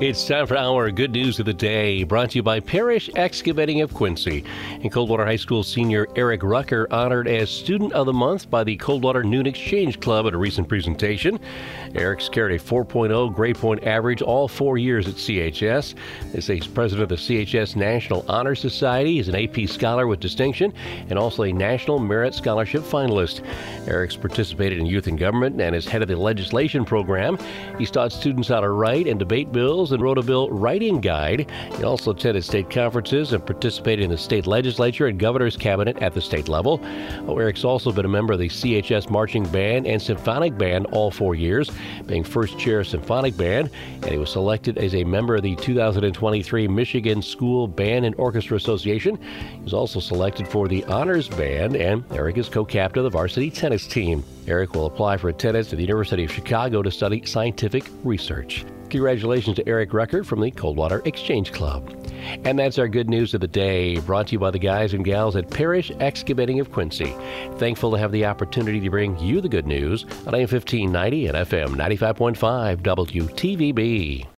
It's time for our good news of the day, brought to you by Parrish Excavating of Quincy. And Coldwater High School senior Eric Rucker honored as Student of the Month by the Coldwater Noon Exchange Club at a recent presentation. Eric's carried a 4.0 grade point average all four years at CHS. They say he's president of the CHS National Honor Society. He's an AP Scholar with distinction and also a National Merit Scholarship finalist. Eric's participated in youth and government and is head of the legislation program. He's taught students how to write and debate bills and wrote a bill writing guide. He also attended state conferences and participated in the state legislature and governor's cabinet at the state level. Oh, Eric's also been a member of the CHS Marching Band and Symphonic Band all four years, being first chair of Symphonic Band, and he was selected as a member of the 2023 Michigan School Band and Orchestra Association. He was also selected for the Honors Band, and Eric is co captain of the varsity tennis team. Eric will apply for attendance at the University of Chicago to study scientific research. Congratulations to Eric Rucker from the Coldwater Exchange Club. And that's our good news of the day, brought to you by the guys and gals at Parrish Excavating of Quincy. Thankful to have the opportunity to bring you the good news on AM 1590 and FM 95.5 WTVB.